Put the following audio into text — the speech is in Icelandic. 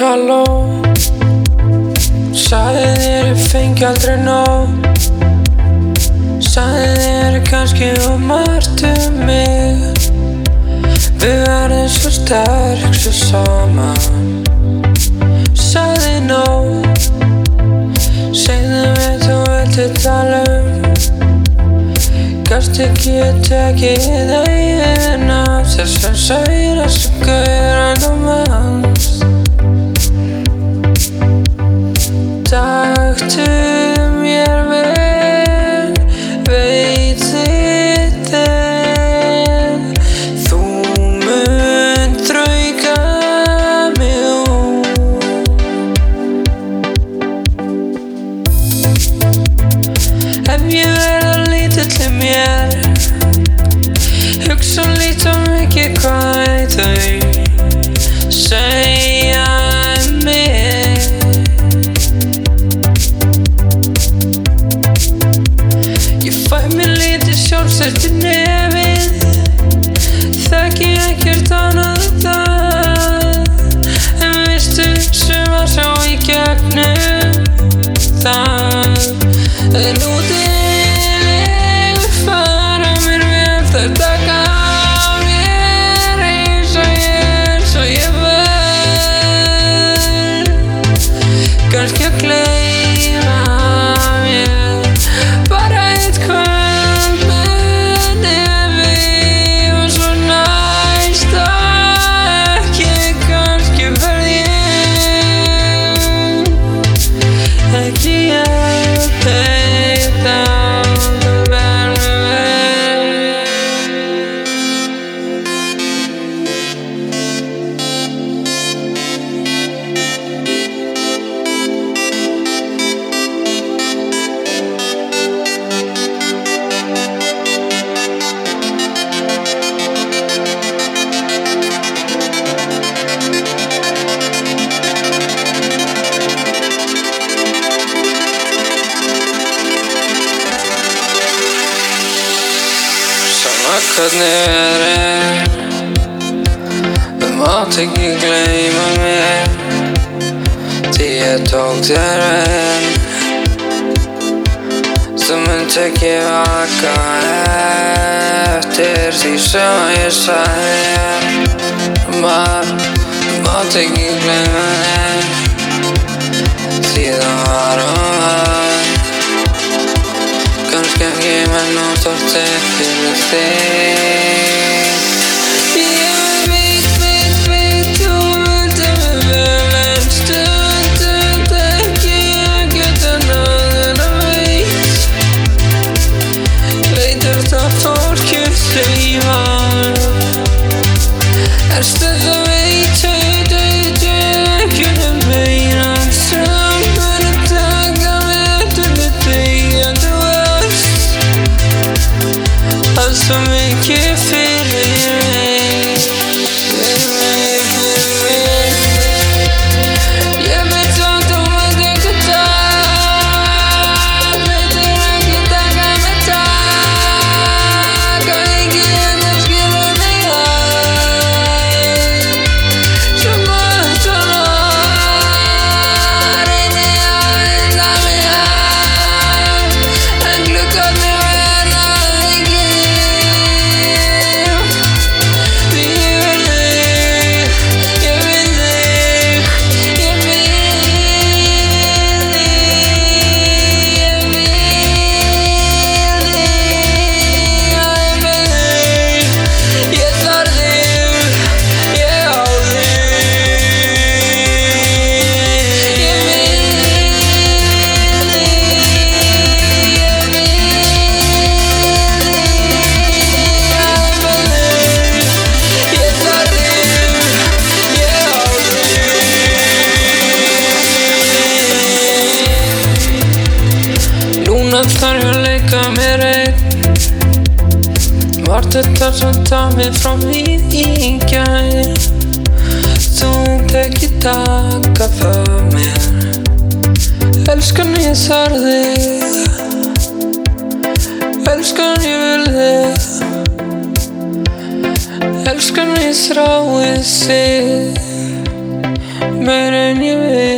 halló Sæði þér ég fengi aldrei nóg Sæði þér kannski of margt um mig Við verðum svo sterk svo saman Sæði nóg Segðu mér þú viltu tala um Gast ekki að tekið eigin af Þessar særa sem gauðan og mannst Ef ég verð lítið til mér Hugsa lítið og mikið hvað þau. Segja um mig Ég fæ mér lítið sjálfsett hvernig við erum Þú mátt ekki gleyma mér. Því ég tók þér vel. Þú munt ekki vaka eftir því sem ég þér Maður, þú mátt ekki gleyma þér Því það var og var Kannski ekki menn og svo mikið Var þetta að mér frá mér í gær? Þú vilt ekki taka það mér. Elskan ég þarf þig Elskan ég vil þig Elskan ég þrái þig. Meir en ég vil